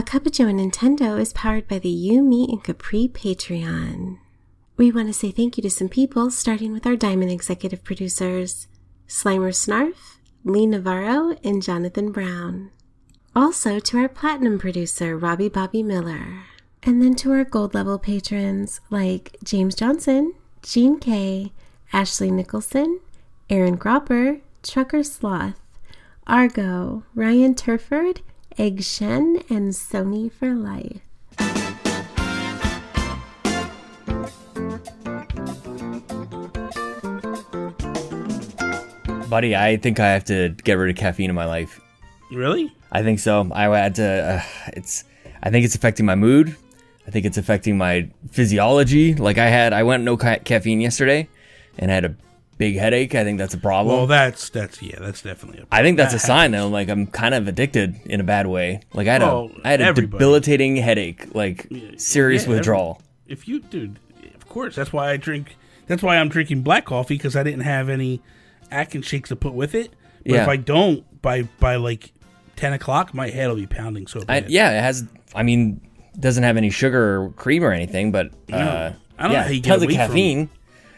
A Cup of Joe and Nintendo is powered by the You, Me, and Capri Patreon. We want to say thank you to some people, starting with our Diamond executive producers Slimer Snarf, Lee Navarro, and Jonathan Brown. Also to our Platinum producer, Robbie Bobby Miller. And then to our Gold level patrons like James Johnson, Jean Kay, Ashley Nicholson, Aaron Gropper, Trucker Sloth, Argo, Ryan Turford, Egg Shen, and Sony for Life. Buddy, I think I have to get rid of caffeine in my life. Really? I think so. I had to. Uh, it's. I think it's affecting my mood. I think it's affecting my physiology. Like I had, I went no ca- caffeine yesterday, and I had a big headache. I think that's a problem. Well, that's that's yeah, that's definitely. A I think that's that a sign though. Like I'm kind of addicted in a bad way. Like I had Well, a I had a everybody. debilitating headache, like serious Yeah, every- withdrawal. If you, dude, of course, that's why I drink. That's why I'm drinking black coffee because I didn't have any Atkins shakes to put with it. But Yeah. if I don't, by by like ten o'clock, my head will be pounding so I, yeah, it has. I mean, doesn't have any sugar or cream or anything, but uh, I don't know yeah, how you get away from- caffeine.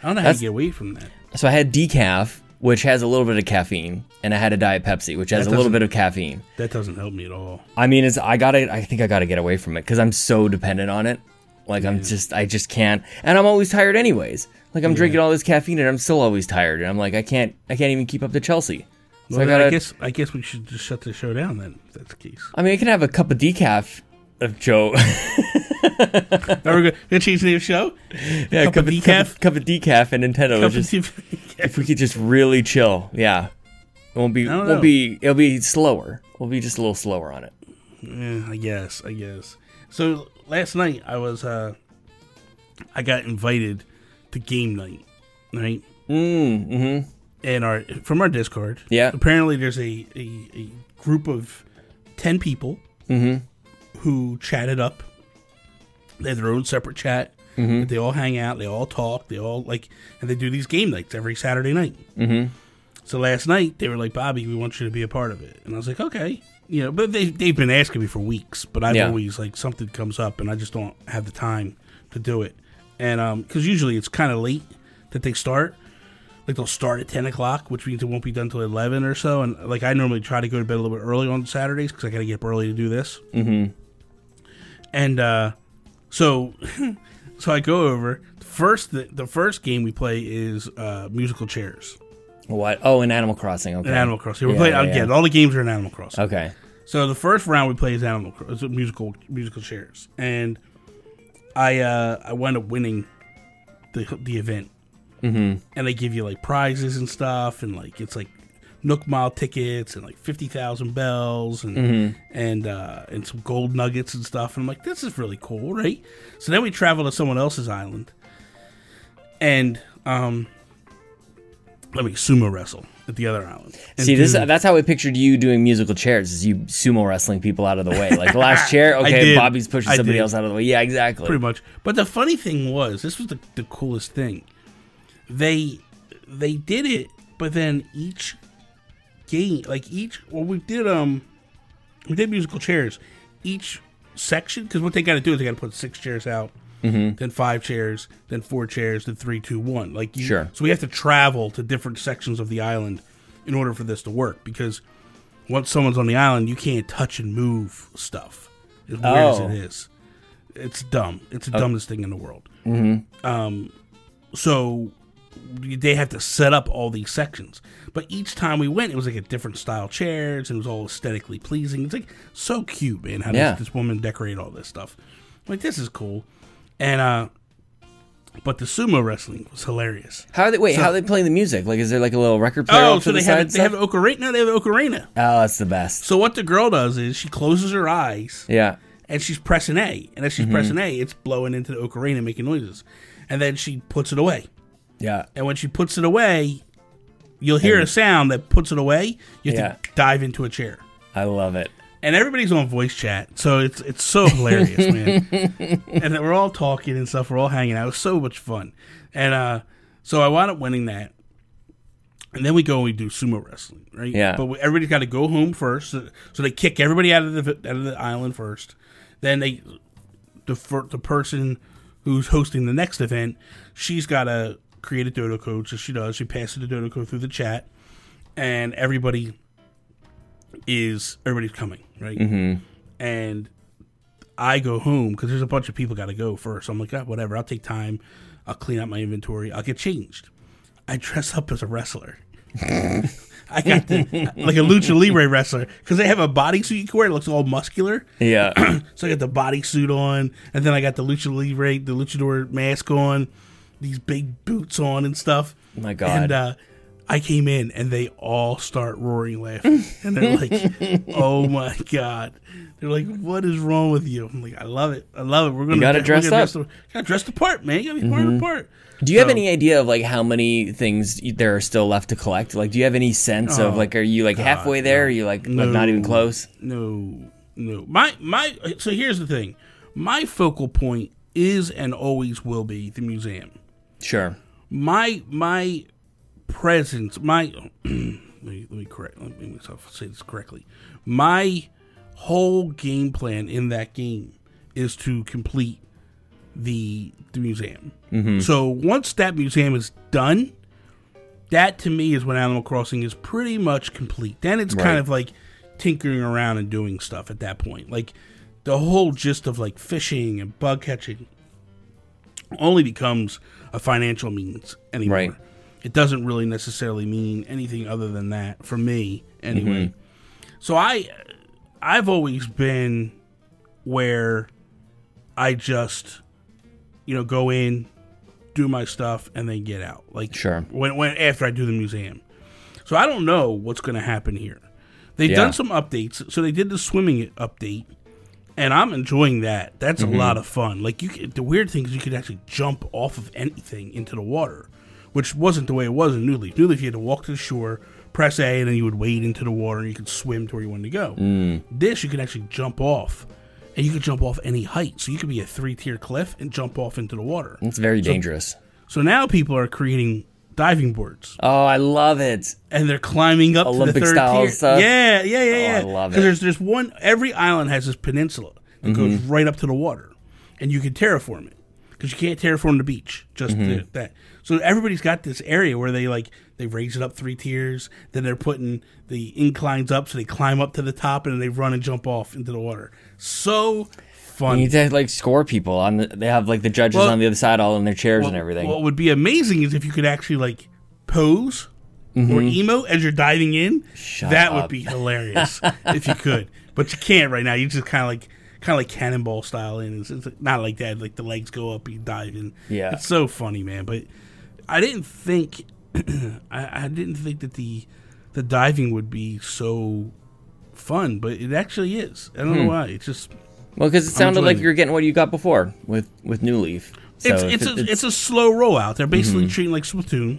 I don't know how That's- you get away from that. So I had decaf, which has a little bit of caffeine, and I had a diet Pepsi, which has That a little bit of caffeine. That doesn't help me at all. I mean, it's I gotta. I think I gotta get away from it because I'm so dependent on it. Like I'm just, I just can't, and I'm always tired anyways. Like I'm drinking all this caffeine and I'm still always tired, and I'm like, I can't, I can't even keep up to Chelsea. So Well, I gotta. I guess I guess we should just shut the show down then. If that's the case. I mean, I can have a cup of decaf of Joe. Now we're gonna, change the name of the show. yeah, Cup of decaf? cup, cup of decaf, and Nintendo. Cup just if we could just really chill, yeah, it won't be, won't know. be, it'll be slower. We'll be just a little slower on it. Yeah, I guess. I guess. So last night I was uh I got invited to game night, right? Mm, mm-hmm. And our from our Discord. Yeah. Apparently there's a a, a group of ten people Mm-hmm. who chatted up. They have their own separate chat. Mm-hmm. They all hang out. They all talk. They all like, and they do these game nights every Saturday night. Mm-hmm. So last night they were like, "Bobby, we want you to be a part of it," and I was like, "Okay." You know, but they they've been asking me for weeks, but I've Yeah. always like something comes up and I just don't have the time to do it, and um, because usually it's kind of late that they start. Like they'll start at ten o'clock, which means it won't be done till eleven or so. And like I normally try to go to bed a little bit early on Saturdays because I got to get up early to do this. Mm-hmm. And uh, so, so I go over. First, the, the first game we play is uh, musical chairs What? Oh, in Animal Crossing. Okay. in Animal Crossing. We're Yeah, playing yeah, again. yeah. All the games are in Animal Crossing. Okay. So the first round we play is Animal Cro- is musical musical chairs, and I uh, I wound up winning the the event. Mm-hmm. And they give you like prizes and stuff, and like it's like Nook Mile tickets and like fifty thousand bells and Mm-hmm. and uh, and some gold nuggets and stuff. And I'm like, this is really cool, right? So then we travel to someone else's island, and um, let me sumo wrestle at the other island. And See, this that's how I pictured you doing musical chairs. Is you sumo wrestling people out of the way? Like the last chair, okay. Bobby's pushing I somebody did. else out of the way. Yeah, exactly. pretty much. But the funny thing was, this was the, the coolest thing. They they did it, but then each game, like each, well, we did um, we did musical chairs. Each section, because what they got to do is they got to put six chairs out, mm-hmm. then five chairs, then four chairs, then three, two, one. Like you, Sure. So we have to travel to different sections of the island in order for this to work. Because once someone's on the island, you can't touch and move stuff. As weird as Oh. it is, it's dumb. It's the dumbest thing in the world. Mm-hmm. Um, so they had to set up all these sections. But each time we went, it was like a different style chairs, and it was all aesthetically pleasing. It's like so cute, man. How Yeah. does this woman decorate all this stuff? I'm like this is cool, and uh, but the sumo wrestling was hilarious. How are they? Wait, So- how are they playing the music? Like, is there like a little record player Oh, so to the they have they have ocarina. They have ocarina. oh, that's the best. So what the girl does is she closes her eyes Yeah. and she's pressing A, and as she's Mm-hmm. pressing A, it's blowing into the ocarina, making noises, and then she puts it away. Yeah. And when she puts it away, you'll hear a sound that puts it away. You have Yeah. to dive into a chair. I love it. And everybody's on voice chat, so it's it's so hilarious, man. and we're all talking and stuff. We're all hanging out. It was so much fun. And uh, so I wound up winning that. and then we go and we do sumo wrestling, right? Yeah. But we, everybody's got to go home first, so, so they kick everybody out of the out of the island first. Then they the the person who's hosting the next event, she's got to create a dodo code. So she does. She passes the dodo code through the chat, and everybody is everybody's coming, right? Mm-hmm. And I go home because there's a bunch of people got to go first. I'm like, ah, whatever. I'll take time. I'll clean up my inventory. I'll get changed. I dress up as a wrestler. I got the, like a lucha libre wrestler because they have a bodysuit you can wear. It looks all muscular. Yeah. So I got the bodysuit on, and then I got the lucha libre, the luchador mask on, these big boots on and stuff. My God. And uh, I came in, and they all start roaring laughing, and they're like, "Oh my god!" They're like, "What is wrong with you?" I'm like, "I love it. I love it. We're gonna gotta we're dress gonna up. Mm-hmm. the, gotta dress the part, man. You gotta be part of the part." Do you have any idea of like how many things there are still left to collect? Like, do you have any sense of Oh, like, are you like halfway there? Are you like, like not even close? No, no. My my. So here's the thing. My focal point is and always will be the museum. Sure. My my presence. My let me let me correct. Let me myself say this correctly. My whole game plan in that game is to complete the the museum. Mm-hmm. So once that museum is done, that to me is when Animal Crossing is pretty much complete. Then it's Right. kind of like tinkering around and doing stuff at that point. Like the whole gist of like fishing and bug catching only becomes a financial means anymore. Right. It doesn't really necessarily mean anything other than that for me anyway. Mm-hmm. So I I've always been where I just you know go in, do my stuff and then get out. Like Sure. when when after I do the museum. So I don't know what's going to happen here. They've Yeah. done some updates. So they did the swimming update and I'm enjoying that. That's Mm-hmm. a lot of fun. Like you, could, the weird thing is you could actually jump off of anything into the water, which wasn't the way it was in New Leaf. New Leaf, you had to walk to the shore, press A, and then you would wade into the water, and you could swim to where you wanted to go. Mm. This you could actually jump off, and you could jump off any height. So you could be a three-tier cliff and jump off into the water. It's very dangerous. So now people are creating diving boards Oh, I love it. and they're climbing up to Olympic the third style tier. stuff? Yeah, yeah, yeah, Oh, yeah. I love it. Because there's there's one. Every island has this peninsula that goes Mm-hmm. right up to the water, and you can terraform it because you can't terraform the beach. Just Mm-hmm. the- that. So everybody's got this area where they like they raise it up three tiers. Then they're putting the inclines up, so they climb up to the top, and then they run and jump off into the water. So fun. You need to like score people on. The, they have like the judges Well- on the other side, all in their chairs and everything. What would be amazing is if you could actually like pose or emo as you're diving in. Mm-hmm. Shut that would be hilarious if you could, but you can't right now. You just kind of like kind of like cannonball style in. It's, it's not like that. Like the legs go up, you dive in. Yeah. it's so funny, man. But I didn't think I, I didn't think that the the diving would be so fun, but it actually is. I Hmm. don't know why. It's just well, because it sounded like you were getting what you got before with with New Leaf. So it's it's it- a, it's a slow rollout. They're basically Mm-hmm. treating like Splatoon,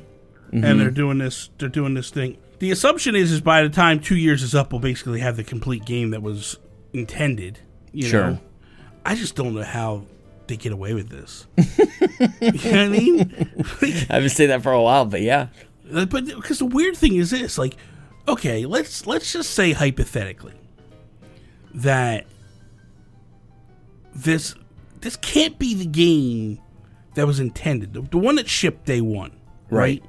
and they're doing this. They're doing this thing. The assumption is, is by the time two years is up, we'll basically have the complete game that was intended. You Sure. know, I just don't know how they get away with this. you know what I mean? Like, I've been saying that for a while, but yeah, uh, but because the weird thing is this, like, okay, let's let's just say hypothetically that this this can't be the game that was intended, the, the one that shipped day one, right? Right.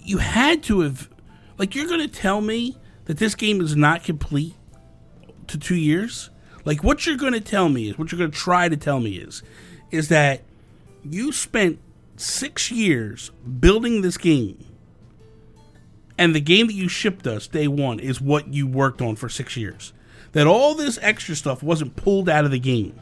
You had to have, like, you're going to tell me that this game is not complete to two years. Like, what you're going to tell me is, what you're going to try to tell me is, is that you spent six years building this game, and the game that you shipped us day one is what you worked on for six years. That all this extra stuff wasn't pulled out of the game.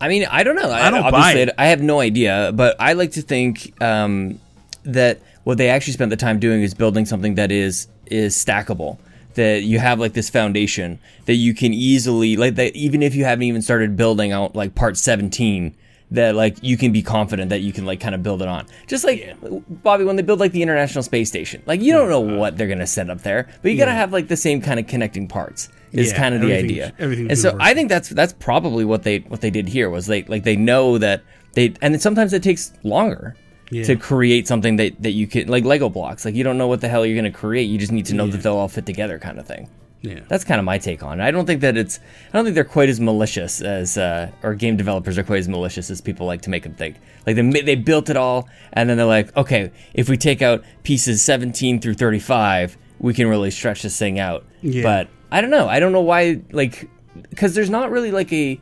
I mean, I don't know. I, I don't buy it. I have no idea, but I like to think um, that what they actually spent the time doing is building something that is is stackable. That you have like this foundation that you can easily like that even if you haven't even started building out like part seventeen, that like you can be confident that you can like kind of build it on. Just like Bobby, when they build like the International Space Station, like you don't know what they're gonna set up there, but you gotta have like the same kind of connecting parts. Is Yeah, kind of the idea. and so I think that's that's probably what they what they did here was they like they know that they and sometimes it takes longer Yeah. to create something that, that you can like Lego blocks. Like you don't know what the hell you're going to create. You just need to know Yeah. that they'll all fit together, kind of thing. Yeah. That's kind of my take on it. I don't think that it's. I don't think they're quite as malicious as, uh, or game developers are quite as malicious as people like to make them think. Like they they built it all, and then they're like, okay, if we take out pieces 17 through 35, we can really stretch this thing out. Yeah. But I don't know. I don't know why. Like, because there's not really like a.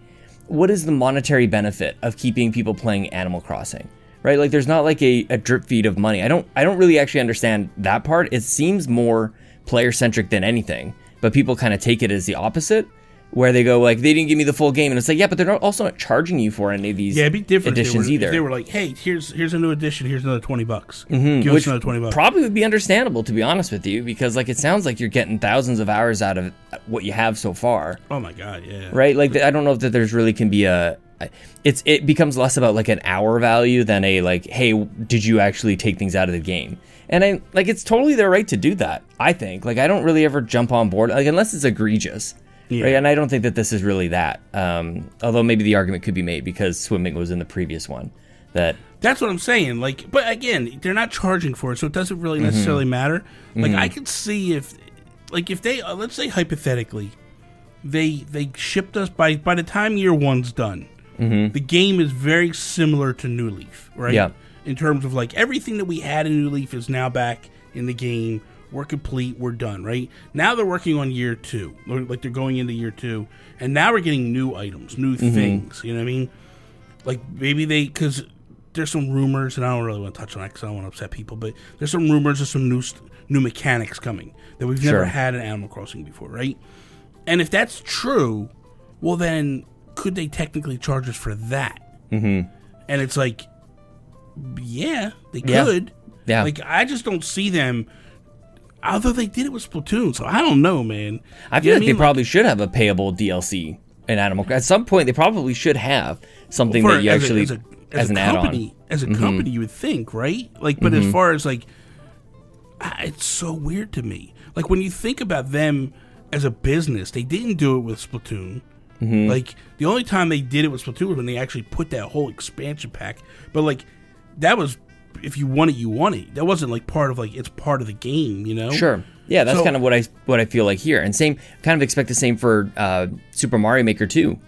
What is the monetary benefit of keeping people playing Animal Crossing? Right? Like, there's not like a, a drip feed of money. I don't. I don't really actually understand that part. It seems more player centric than anything but people kind of take it as the opposite where they go like they didn't give me the full game and it's like yeah but they're not, also not charging you for any of these Yeah, it'd be different editions if they, were, either if they were like, "Hey, here's here's a new edition. Here's another twenty bucks. Mm-hmm, give which us another twenty bucks." probably would be understandable to be honest with you because like it sounds like you're getting thousands of hours out of what you have so far oh my god, yeah. right like i don't know if that there's really can be a it's it becomes less about like an hour value than a like hey did you actually take things out of the game and i like it's totally their right to do that i think like i don't really ever jump on board like unless it's egregious Yeah. right and i don't think that this is really that um although maybe the argument could be made because swimming was in the previous one that That's what I'm saying. Like, but again, they're not charging for it, so it doesn't really necessarily matter. Like, I could see if, like, if they uh, let's say hypothetically, they they shipped us by by the time year one's done, Mm-hmm. the game is very similar to New Leaf, right? Yeah. In terms of like everything that we had in New Leaf is now back in the game. We're complete. We're done. Right now, they're working on year two. Like they're going into year two, and now we're getting new items, new mm-hmm. things. You know what I mean? like maybe they because there's some rumors and I don't really want to touch on that because I don't want to upset people, but there's some rumors of some new new mechanics coming that we've never had in Animal Crossing before, right? And if that's true, well then could they technically charge us for that? Mm-hmm. And it's like, yeah, they Yeah. could. Yeah. Like I just don't see them. Although they did it with Splatoon, so I don't know, man. I You feel know like what they probably should have a payable DLC in Animal. At some point, they probably should have something that you as a- actually as, as, a, as, an a add-on. company, as a company, you would think, right? Like, but as far as like, it's so weird to me. Like when you think about them as a business, they didn't do it with Splatoon. Like the only time they did it with Splatoon was when they actually put that whole expansion pack. But like, that was if you want it, you want it. That wasn't like part of like it's part of the game, you know? Sure. Yeah, that's So- kind of what I what I feel like here, and same kind of expect the same for uh, Super Mario Maker 2,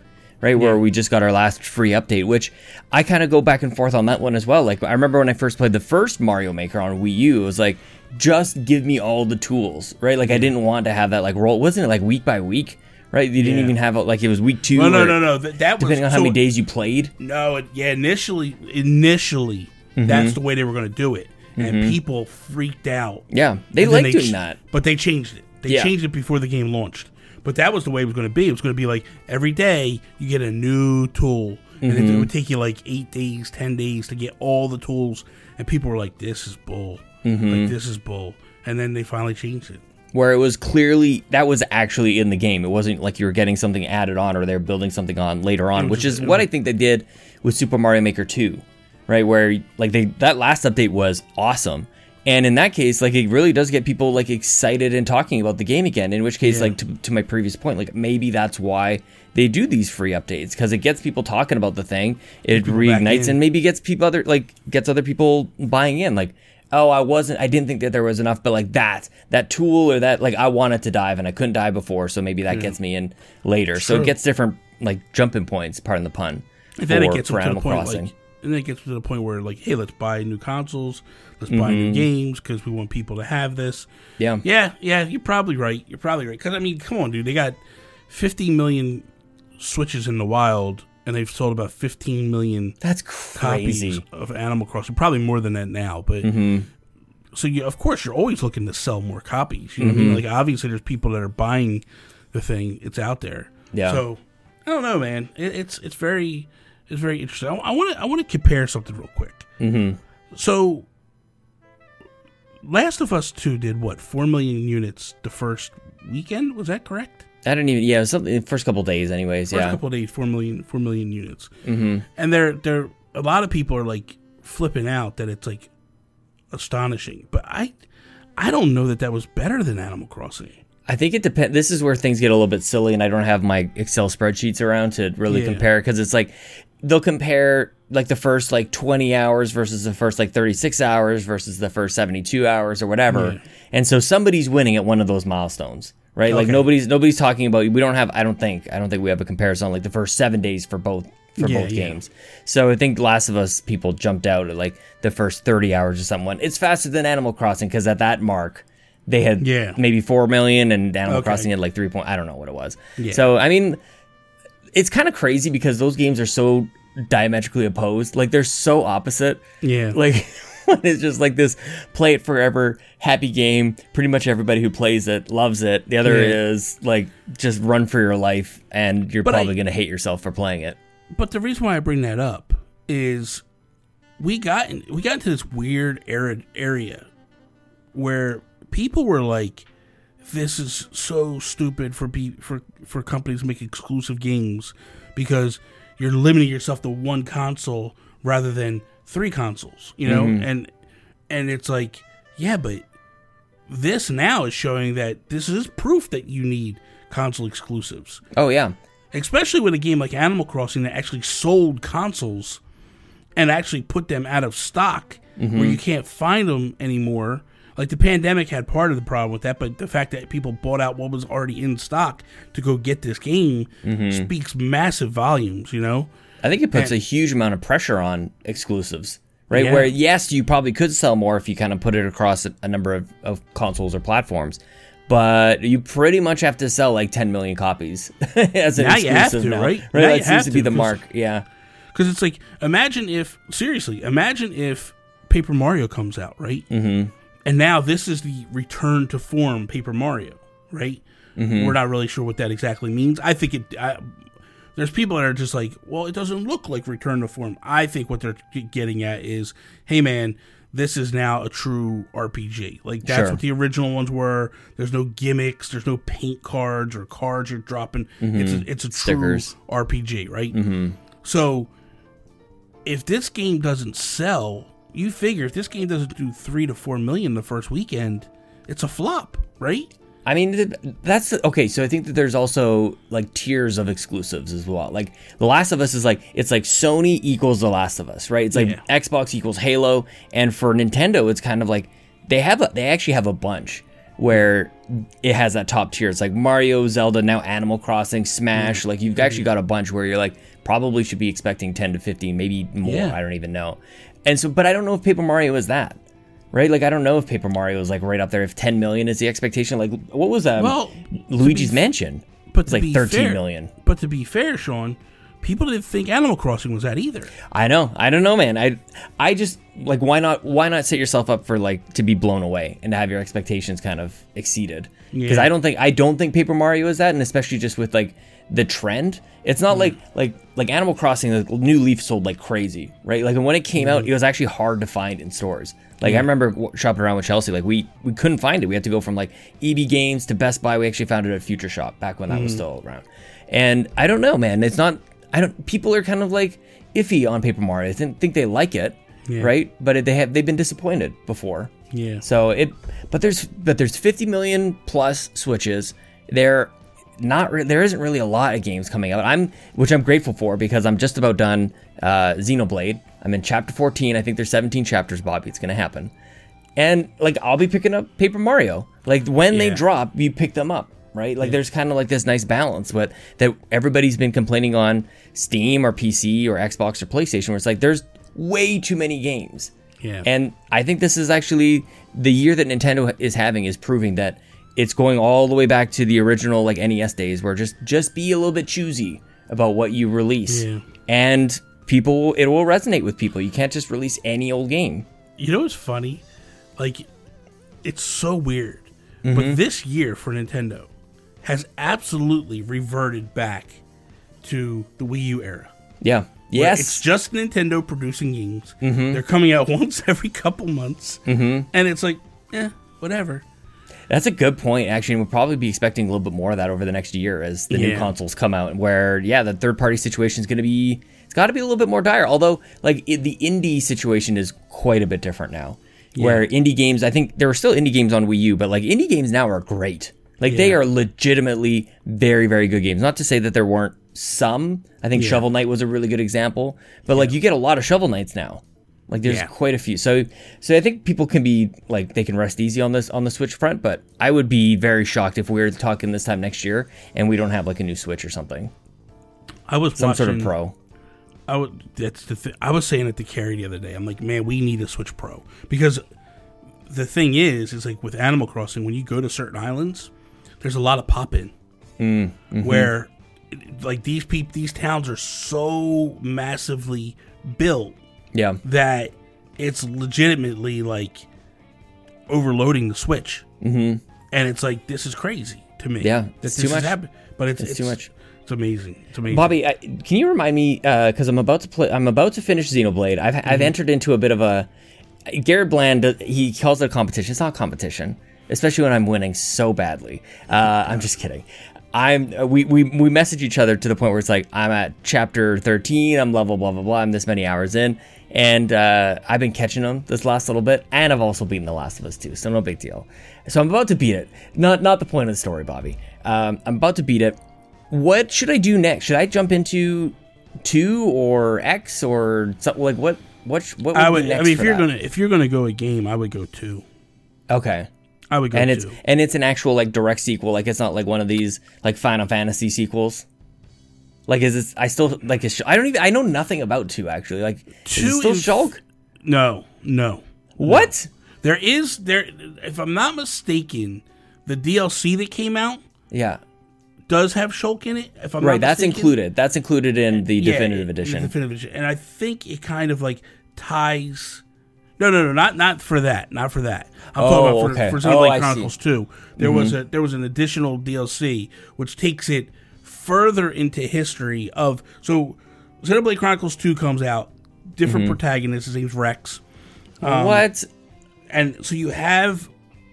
right? Where we just got our last free update, which I kind of go back and forth on that one as well. Like I remember when I first played the first Mario Maker on Wii U, it was like just give me all the tools, right? Like I didn't want to have that like roll. Wasn't it like week by week, right? You didn't Yeah. even have it like it was week two. No, no, or- no, no. That, that was Depending on how so- many days you played. No, it, yeah, initially, initially, Mm-hmm. that's the way they were going to do it, and people freaked out. Yeah, they And then like doing ch- that. but they changed it. They Yeah. changed it before the game launched. But that was the way it was going to be. It was going to be like every day you get a new tool, and it, Mm-hmm. it would take you like eight days, ten days to get all the tools. And people were like, "This is bull. Mm-hmm. Like this is bull." And then they finally changed it. Where it was clearly that was actually in the game. It wasn't like you were getting something added on or they're building something on later on, which is what I think they did with Super Mario Maker 2, right? Where like they that last update was awesome. And in that case, like it really does get people like excited and talking about the game again. In which case, Yeah. like to, to my previous point, like maybe that's why they do these free updates because it gets people talking about the thing. It people reignites and maybe gets people other like gets other people buying in. Like oh, I wasn't, I didn't think that there was enough, but like that, that tool or that, like I wanted to dive and I couldn't dive before, so maybe that gets me in later. So it gets different like jumping points, pardon the pun. And then it gets for to the Animal point Crossing. like, and then it gets to the point where like, hey, let's buy new consoles, let's buy Mm-hmm. new games because we want people to have this. Yeah. Yeah, yeah, you're probably right. You're probably right. Because I mean, come on, dude, they got 50 million switches in the wild, and they've sold about 15 million That's copies of Animal Crossing. Probably more than that now, but. Mm-hmm. So you, of course, you're always looking to sell more copies. You know Mm-hmm. I mean? Like obviously, there's people that are buying the thing. It's out there. Yeah. So I don't know, man. It, it's it's very it's very interesting. I want to I want to compare something real quick. Mm-hmm. So, Last of Us Two did what four million units the first weekend? Was that correct? I didn't even, yeah, it was something, the first couple days, anyways. First yeah. couple days, four million four million units. mm-hmm. and they're they're a lot of people are like flipping out that it's like astonishing but i i don't know that that was better than animal crossing I think it depends. This is where things get a little bit silly, and I don't have my Excel spreadsheets around to really Yeah. compare because it's like they'll compare like the first like 20 hours versus the first like 36 hours versus the first 72 hours or whatever. And so somebody's winning at one of those milestones, right? Like nobody's nobody's talking about we don't have I don't think I don't think we have a comparison like the first 7 days for both for Yeah, both yeah. games. So I think Last of Us people jumped out at like the first 30 hours or something. It's faster than Animal Crossing cuz at that mark they had Yeah. maybe 4 million and Animal Okay. Crossing had like 3 point I don't know what it was. Yeah. So I mean it's kind of crazy because those games are so diametrically opposed. Like they're so opposite. Yeah. Like one is just like this play it forever happy game. Pretty much everybody who plays it loves it. The other Yeah. is like just run for your life and you're But probably I- going to hate yourself for playing it. but the reason why I bring that up is we got in, we got into this weird era, area where people were like, "This is so stupid for be, for for companies to make exclusive games because you're limiting yourself to one console rather than three consoles." You know, mm-hmm. and and it's like, yeah, but this now is showing that this is proof that you need console exclusives Oh yeah. especially with a game like Animal Crossing that actually sold consoles and actually put them out of stock where mm-hmm. you can't find them anymore. Like the pandemic had part of the problem with that, but the fact that people bought out what was already in stock to go get this game speaks massive volumes, you know? I think it puts And- a huge amount of pressure on exclusives, right? Yeah. Where yes, you probably could sell more if you kind of put it across a, number of, of consoles or platforms, but you pretty much have to sell like 10 million copies as an Now you have exclusive to, now. right? Right, Now that seems to be the mark. Yeah. Because it's like, imagine if, seriously, imagine if Paper Mario comes out, right? Mm-hmm. And now this is the return to form Paper Mario, right? We're not really sure what that exactly means. I think it. I, there's people that are just like, well, it doesn't look like return to form. I think what they're getting at is, hey, man, this is now a true RPG. Like that's Sure. what the original ones were. There's no gimmicks. There's no paint cards or cards you're dropping. It's a, it's a Stickers. true RPG, right? Mm-hmm. So if this game doesn't sell, you figure if this game doesn't do three to four million the first weekend, it's a flop, right? I mean, that's okay. So I think that there's also like tiers of exclusives as well. Like The Last of Us is like it's like Sony equals The Last of Us, right? It's like Yeah. Xbox equals Halo, and for Nintendo, it's kind of like they have a, they actually have a bunch where it has that top tier. It's like Mario, Zelda, now Animal Crossing, Smash. Like you've actually got a bunch where you're like probably should be expecting 10 to 15, maybe more. Yeah. I don't even know. And so, but I don't know if Paper Mario is that. Right, like I don't know if Paper Mario is like right up there. If 10 million is the expectation, like what was that? Well, Luigi's be- Mansion. But it's to like be thirteen fair- million. But to be fair, Sean, people didn't think Animal Crossing was that either. I know. I don't know, man. I I just like why not why not set yourself up for like to be blown away and to have your expectations kind of exceeded? Because Yeah. I don't think I don't think Paper Mario is that, and especially just with like the trend. It's not mm. like like like Animal Crossing. The new Leaf sold like crazy, right? Like and when it came out, mm. it was actually hard to find in stores. Like I mm. remember shopping around with Chelsea. Like we we couldn't find it. We had to go from like EB Games to Best Buy. We actually found it at Future Shop back when that was still around. And I don't know, man. It's not. I don't. People are kind of like iffy on Paper Mario. They think, think they like it, Yeah. right? But it, they have they've been disappointed before. Yeah. So it, but there's but there's 50 million plus switches. There, not re- there isn't really a lot of games coming out. I'm which I'm grateful for because I'm just about done uh, Xenoblade. I'm in chapter 14. I think there's 17 chapters, Bobby. It's gonna happen. And like I'll be picking up Paper Mario. Like when they drop, you pick them up, right? Like there's kind of like this nice balance, but that everybody's been complaining on Steam or PC or Xbox or PlayStation, where it's like there's way too many games. Yeah. And I think this is actually the year that Nintendo is having is proving that it's going all the way back to the original like NES days, where just just be a little bit choosy about what you release, Yeah. and people it will resonate with people. You can't just release any old game. You know what's funny? Like, it's so weird. Mm-hmm. But this year for Nintendo has absolutely reverted back to the Wii U era. Yeah. Yes. It's just Nintendo producing games. They're coming out once every couple months. Mm-hmm. And it's like, eh, whatever. That's a good point, actually. And we'll probably be expecting a little bit more of that over the next year as the new consoles come out. Where, yeah, the third party situation is going to be, it's got to be a little bit more dire. Although, like, it, the indie situation is quite a bit different now. Where indie games, I think there were still indie games on Wii U, but like, indie games now are great. Like, they are legitimately very, very good games. Not to say that there weren't some. I think Shovel Knight was a really good example. But like you get a lot of Shovel Knights now. Like there's Yeah. quite a few. So so I think people can be like they can rest easy on this on the Switch front, but I would be very shocked if we were talking this time next year and we don't have like a new Switch or something. I was Some sort of pro. I would. That's the. Th- I was saying it to Carrie the other day. I'm like, man, we need a Switch Pro because the thing is, is like with Animal Crossing, when you go to certain islands, there's a lot of pop in Mm, mm-hmm. where, like these peop these towns are so massively built Yeah. that it's legitimately like overloading the Switch, mm-hmm. and it's like this is crazy to me. Yeah, that it's this too much. happen- but it's, It's it's too much. It's amazing. It's amazing. Bobby, I, can you remind me because I'm about to play? I'm about to finish Xenoblade. I've Mm-hmm. I've entered into a bit of a Garrett Bland. uh, He calls it a competition. It's not competition, especially when I'm winning so badly. Uh, I'm just kidding. I'm uh, we, we we message each other to the point where it's like I'm at chapter 13. I'm level blah blah blah. I'm this many hours in, and uh, I've been catching them this last little bit, and I've also beaten The Last of Us too. So no big deal. So I'm about to beat it. Not not the point of the story, Bobby. Um, I'm about to beat it what should I do next? Should I jump into two or X or something like what? What? What would, I be would. next I mean, if you're that? gonna if you're gonna go a game, I would go two. okay, I would go and it's two. and it's an actual like direct sequel. Like it's not like one of these like Final Fantasy sequels. Like is it? I still like. Is, I don't even. I know nothing about two actually. Like is Two still is- Shulk? No, no. What? There is there. If I'm not mistaken, the DLC that came out Yeah. does have Shulk in it. If I'm Right. That's mistaken. included. That's included in the Yeah, definitive the edition. Definitive edition, and I think it kind of like ties. No, no, no, not not for that, not for that. I'm Oh, talking about oh, okay. for, for Oh, Xenoblade Chronicles 2. There was mm-hmm. a there was an additional DLC which takes it further into history of so Xenoblade Chronicles 2 comes out, different protagonist. His name's Rex. Um, what? and so you have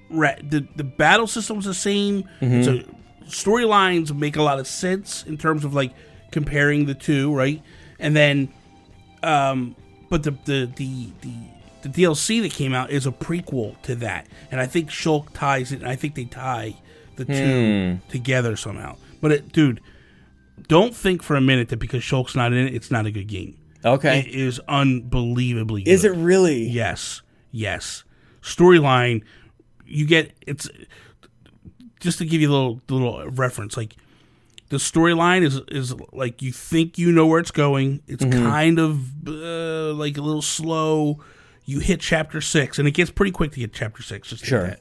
Re- the the battle system's the same. So storylines make a lot of sense in terms of like comparing the two, right? And then, um, but the the the the, the DLC that came out is a prequel to that, and I think Shulk ties it. And I think they tie the two together somehow. But it, dude, don't think for a minute that because Shulk's not in it, it's not a good game. Okay. It is unbelievably good. Is it really? Yes, yes. Storyline, you get it's just to give you a little little reference. Like the storyline is is like you think you know where it's going. It's kind of uh, like a little slow. You hit chapter six, and it gets pretty quick to get chapter six. Just like Sure. that.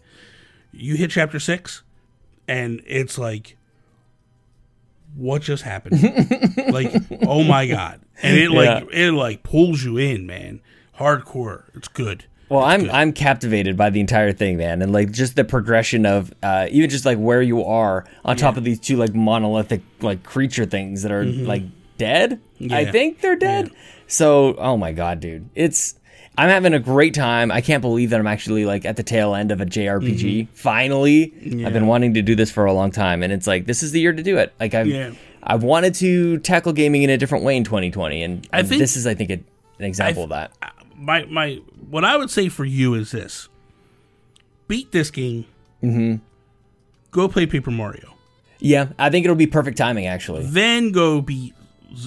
You hit chapter six, and it's like, what just happened? like, oh my god! And it like it like pulls you in, man. Hardcore. It's good. Well, I'm I'm captivated by the entire thing, man, and like just the progression of uh, even just like where you are on top of these two like monolithic like creature things that are like dead. I Mm-hmm. Think they're dead. So, oh my god, dude, it's I'm having a great time. I can't believe that I'm actually like at the tail end of a JRPG. Finally, I've been wanting to do this for a long time, and it's like this is the year to do it. Like I've Yeah. I've wanted to tackle gaming in a different way in 2020, and, I and think- this is I think a, an example of that. My my what I would say for you is this: beat this game. Mm-hmm. Go play Paper Mario. Yeah, I think it'll be perfect timing actually. Then go beat.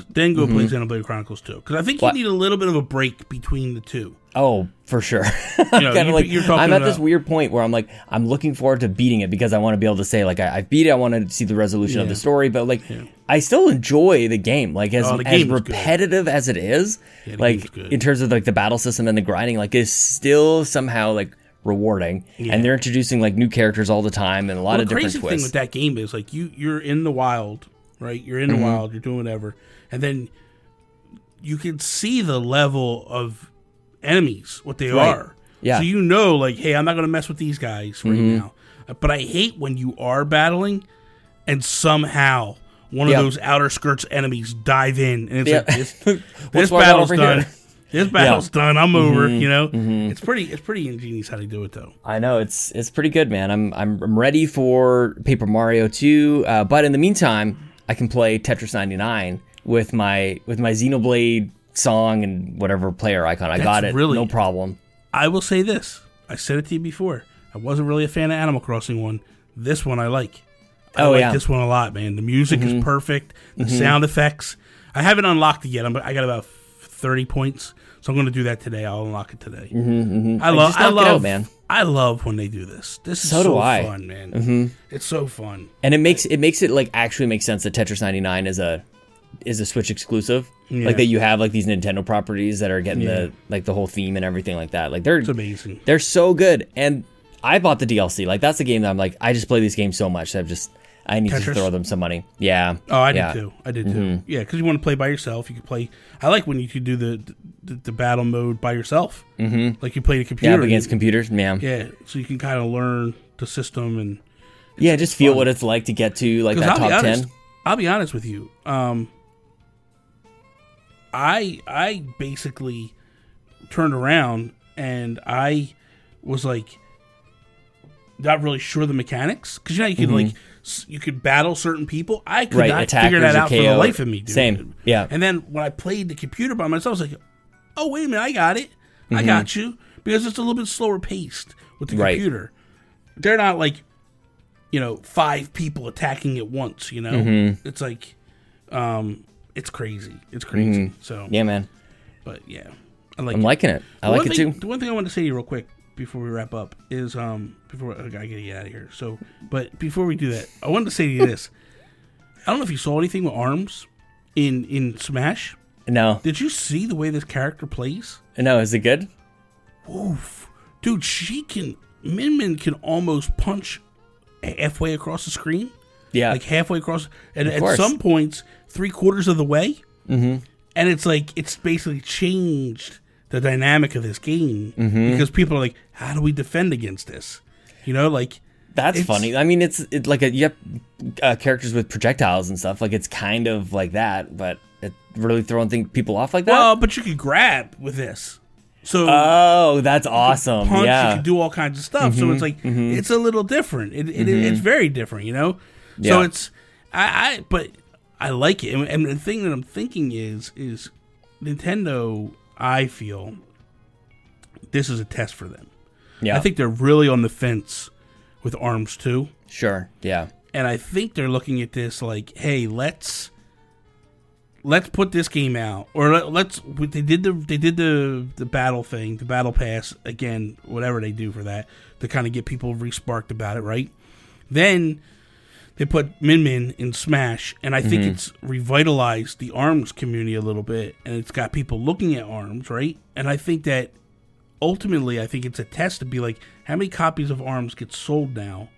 Then go play mm-hmm. Xenoblade Chronicles 2. Because I think you need a little bit of a break between the two. Oh, for sure. You know, you- like I'm at this weird point where I'm like I'm looking forward to beating it because I want to be able to say like I, I beat it. I want to see the resolution of the story, but like I still enjoy the game. Like as, Oh, as is good. repetitive as it is, game's like in terms of like the battle system and the grinding, like is still somehow like rewarding. And they're introducing like new characters all the time and a lot Well, of the different crazy thing with that game is like you you're in the wild, right? You're in the mm-hmm. wild, you're doing whatever, and then you can see the level of enemies, what they Right. are. Yeah. Mm-hmm. So you know, like, hey, I'm not gonna mess with these guys right now. Uh, But I hate when you are battling and somehow one Yeah. of those outer skirts enemies dive in, and it's Yeah. like this, this battle's done. here? This battle's done. I'm over. Mm-hmm. You know, it's pretty. It's pretty ingenious how they do it, though. I know it's it's pretty good, man. I'm I'm, I'm ready for Paper Mario 2, uh, but in the meantime, I can play Tetris 99 with my with my Xenoblade song and whatever player icon. I got it, really- no problem. I will say this. I said it to you before. I wasn't really a fan of Animal Crossing one. This one I like. I Oh, like yeah. this one a lot, man. The music is perfect. The sound effects. I haven't unlocked it yet. I'm, I got about thirty points, so I'm going to do that today. I'll unlock it today. Mm-hmm, I love. I love, out, man. I love when they do this. This is So so, I. fun, man. Mm-hmm. It's so fun. and it makes it makes it like actually make sense that Tetris 99 is a is a Switch exclusive. Yeah. Like that you have like these Nintendo properties that are getting Yeah. the like the whole theme and everything like that. Like they're It's amazing. they're so good. And I bought the DLC. Like that's the game that I'm like I just play these games so much that I've just I need Tetris? to throw them some money. Yeah. Oh, I yeah. did too. I did too. Yeah, because you want to play by yourself. You can play. I like when you can do the the, the battle mode by yourself. Mm-hmm. Like you play the computer. up against computers, man. Yeah, yeah, so you can kind of learn the system and. Yeah, just feel what it's like to get to like that I'll top honest, ten. I'll be honest with you. Um, I I basically turned around and I was like not really sure of the mechanics because you know you could like you could battle certain people. I could Mm-hmm. Right, not figure that out for the life of me. Dude. Same, yeah. And then when I played the computer by myself, I was like, oh wait a minute, I got it. I Mm-hmm. got you because it's a little bit slower paced with the Right. computer. They're not like you know five people attacking at once. You know, Mm-hmm. it's like um, it's crazy. It's crazy. So Mm-hmm. Yeah, man. but yeah, I like. I'm it. liking it. I The like it thing, too. The one thing I want to say to you real quick before we wrap up is um before I gotta get out of here. So, but before we do that, I wanted to say to you this. I don't know if you saw anything with arms in in Smash. No, Did you see the way this character plays? no, is it good? Oof, dude, she can. Min Min can almost punch halfway across the screen, Yeah, like halfway across, and at course. some points, three quarters of the way. Mm-hmm. And it's like it's basically changed the dynamic of this game Mm-hmm. because people are like, "How do we defend against this?" You know, like That's funny. I mean, it's it, like a, you have uh, characters with projectiles and stuff. Like it's kind of like that, but it really throwing thing, people off like that. well, but you could grab with this. So oh, that's awesome. punch, you yeah, Mm-hmm, can do all kinds of stuff. So it's like it's a little different. It, it, it's very different, you know. Yeah. So it's I, I but I like it, and, and the thing that I'm thinking is is Nintendo. I feel this is a test for them. yeah. I think they're really on the fence with Arms too, sure. Yeah, and I think they're looking at this like, hey, let's let's put this game out, or let, let's. They did the they did the the battle thing, the battle pass again, whatever they do for that to kind of get people resparked about it, right? Then they put Min Min in Smash, and I think mm-hmm. it's revitalized the Arms community a little bit, and it's got people looking at Arms, right? And I think that ultimately, I think it's a test to be like, how many copies of Arms get sold now?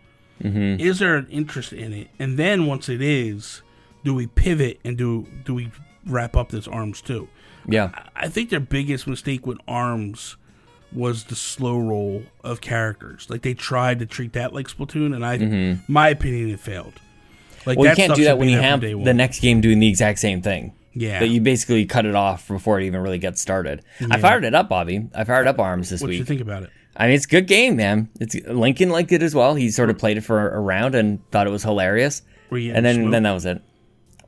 Mm-hmm. Is there an interest in it? And then once it is, do we pivot and do do we wrap up this Arms too? yeah. I think their biggest mistake with Arms was the slow roll of characters. Like they tried to treat that like Splatoon, and I, mm-hmm. my opinion, it failed. Like Well, you can't do that when you have the next game doing the exact same thing. Yeah. That you basically cut it off before it even really gets started. I fired it up, Bobby. I fired up Arms this week. What do you think about it? I mean, it's a good game, man. It's Lincoln liked it as well. He sort of played it for a round and thought it was hilarious. Were you And then, then that was it.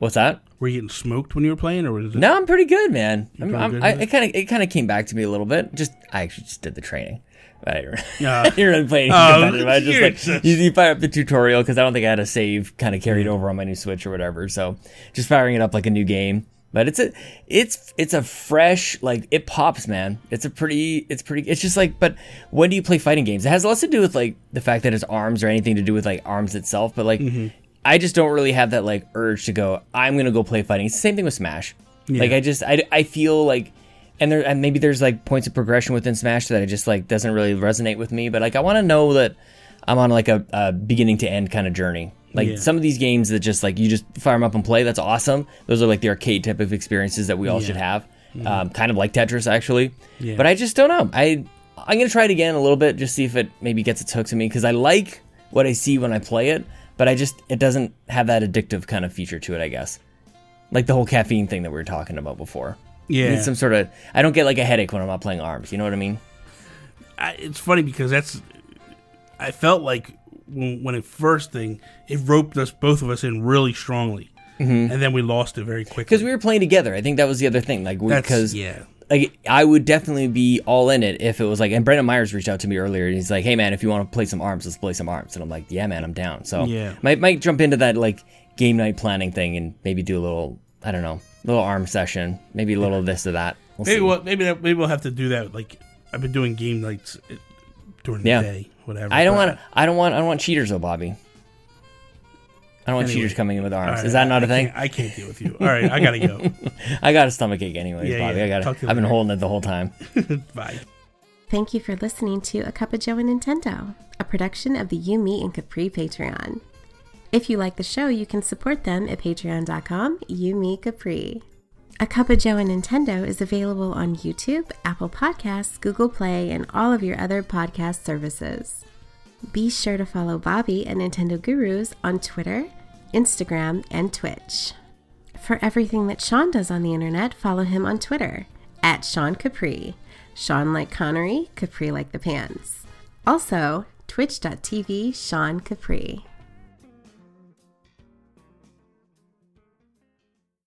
What's that? Were you getting smoked when you were playing, or was it? No, I'm pretty good, man. I'm, pretty I'm, good I, it kind of it kind of came back to me a little bit. Just I actually just did the training. I didn't, Yeah. I didn't really play any Oh, competitive. I just you're like you, you fire up the tutorial because I don't think I had a save kind of carried over on my new Switch or whatever. So just firing it up like a new game. But it's a it's it's a fresh like it pops, man. It's a pretty it's pretty it's just like but when do you play fighting games? It has less to do with like the fact that it's arms or anything to do with like arms itself, but like Mm-hmm. I just don't really have that like urge to go. I'm gonna go play fighting. It's the same thing with Smash. Like I just I, I feel like and there and maybe there's like points of progression within Smash that it just like doesn't really resonate with me. But like I want to know that I'm on like a, a beginning to end kind of journey. Like Yeah. some of these games that just like you just fire them up and play. That's awesome. Those are like the arcade type of experiences that we all should have. Um, kind of like Tetris actually. Mm-hmm. Yeah. But I just don't know. I I'm gonna try it again a little bit just see if it maybe gets its hooks in me because I like what I see when I play it. But I just it doesn't have that addictive kind of feature to it. I guess like the whole caffeine thing that we were talking about before. Yeah. Need some sort of. I don't get like a headache when I'm not playing arms. You know what I mean? I, it's funny because that's. I felt like when, when it first thing, it roped us both of us in really strongly, mm-hmm. and then we lost it very quickly. Because we were playing together. I think that was the other thing. Like because yeah, like I would definitely be all in it if it was like. And Brendan Myers reached out to me earlier, and he's like, "Hey man, if you want to play some arms, let's play some arms." And I'm like, "Yeah, man, I'm down." So Yeah. might might jump into that like game night planning thing and maybe do a little I don't know little arm session, maybe a little of this or that. We'll Maybe see. we'll maybe that, maybe we'll have to do that. Like I've been doing game nights uh, during the Yeah. day, whatever. I don't want I don't want I don't want cheaters though, Bobby. I don't want Anyway. cheaters coming in with arms. right, Is that not I a thing? can't- I can't deal with you. All right, I gotta go. I got a stomach ache anyways, Yeah, Bobby. yeah. I got. Talk to to you I've been later. holding it the whole time. Bye. Thank you for listening to A Cup of Joe and Nintendo, a production of the You, Me, and Capri Patreon. If you like the show, you can support them at patreon.com, You, Me, Capri. A Cup of Joe and Nintendo is available on YouTube, Apple Podcasts, Google Play, and all of your other podcast services. Be sure to follow Bobby and Nintendo Gurus on Twitter, Instagram, and Twitch. For everything that Sean does on the internet, follow him on Twitter at Sean Capri. Sean like Connery, Capri like the pants. Also, twitch.tv Sean Capri.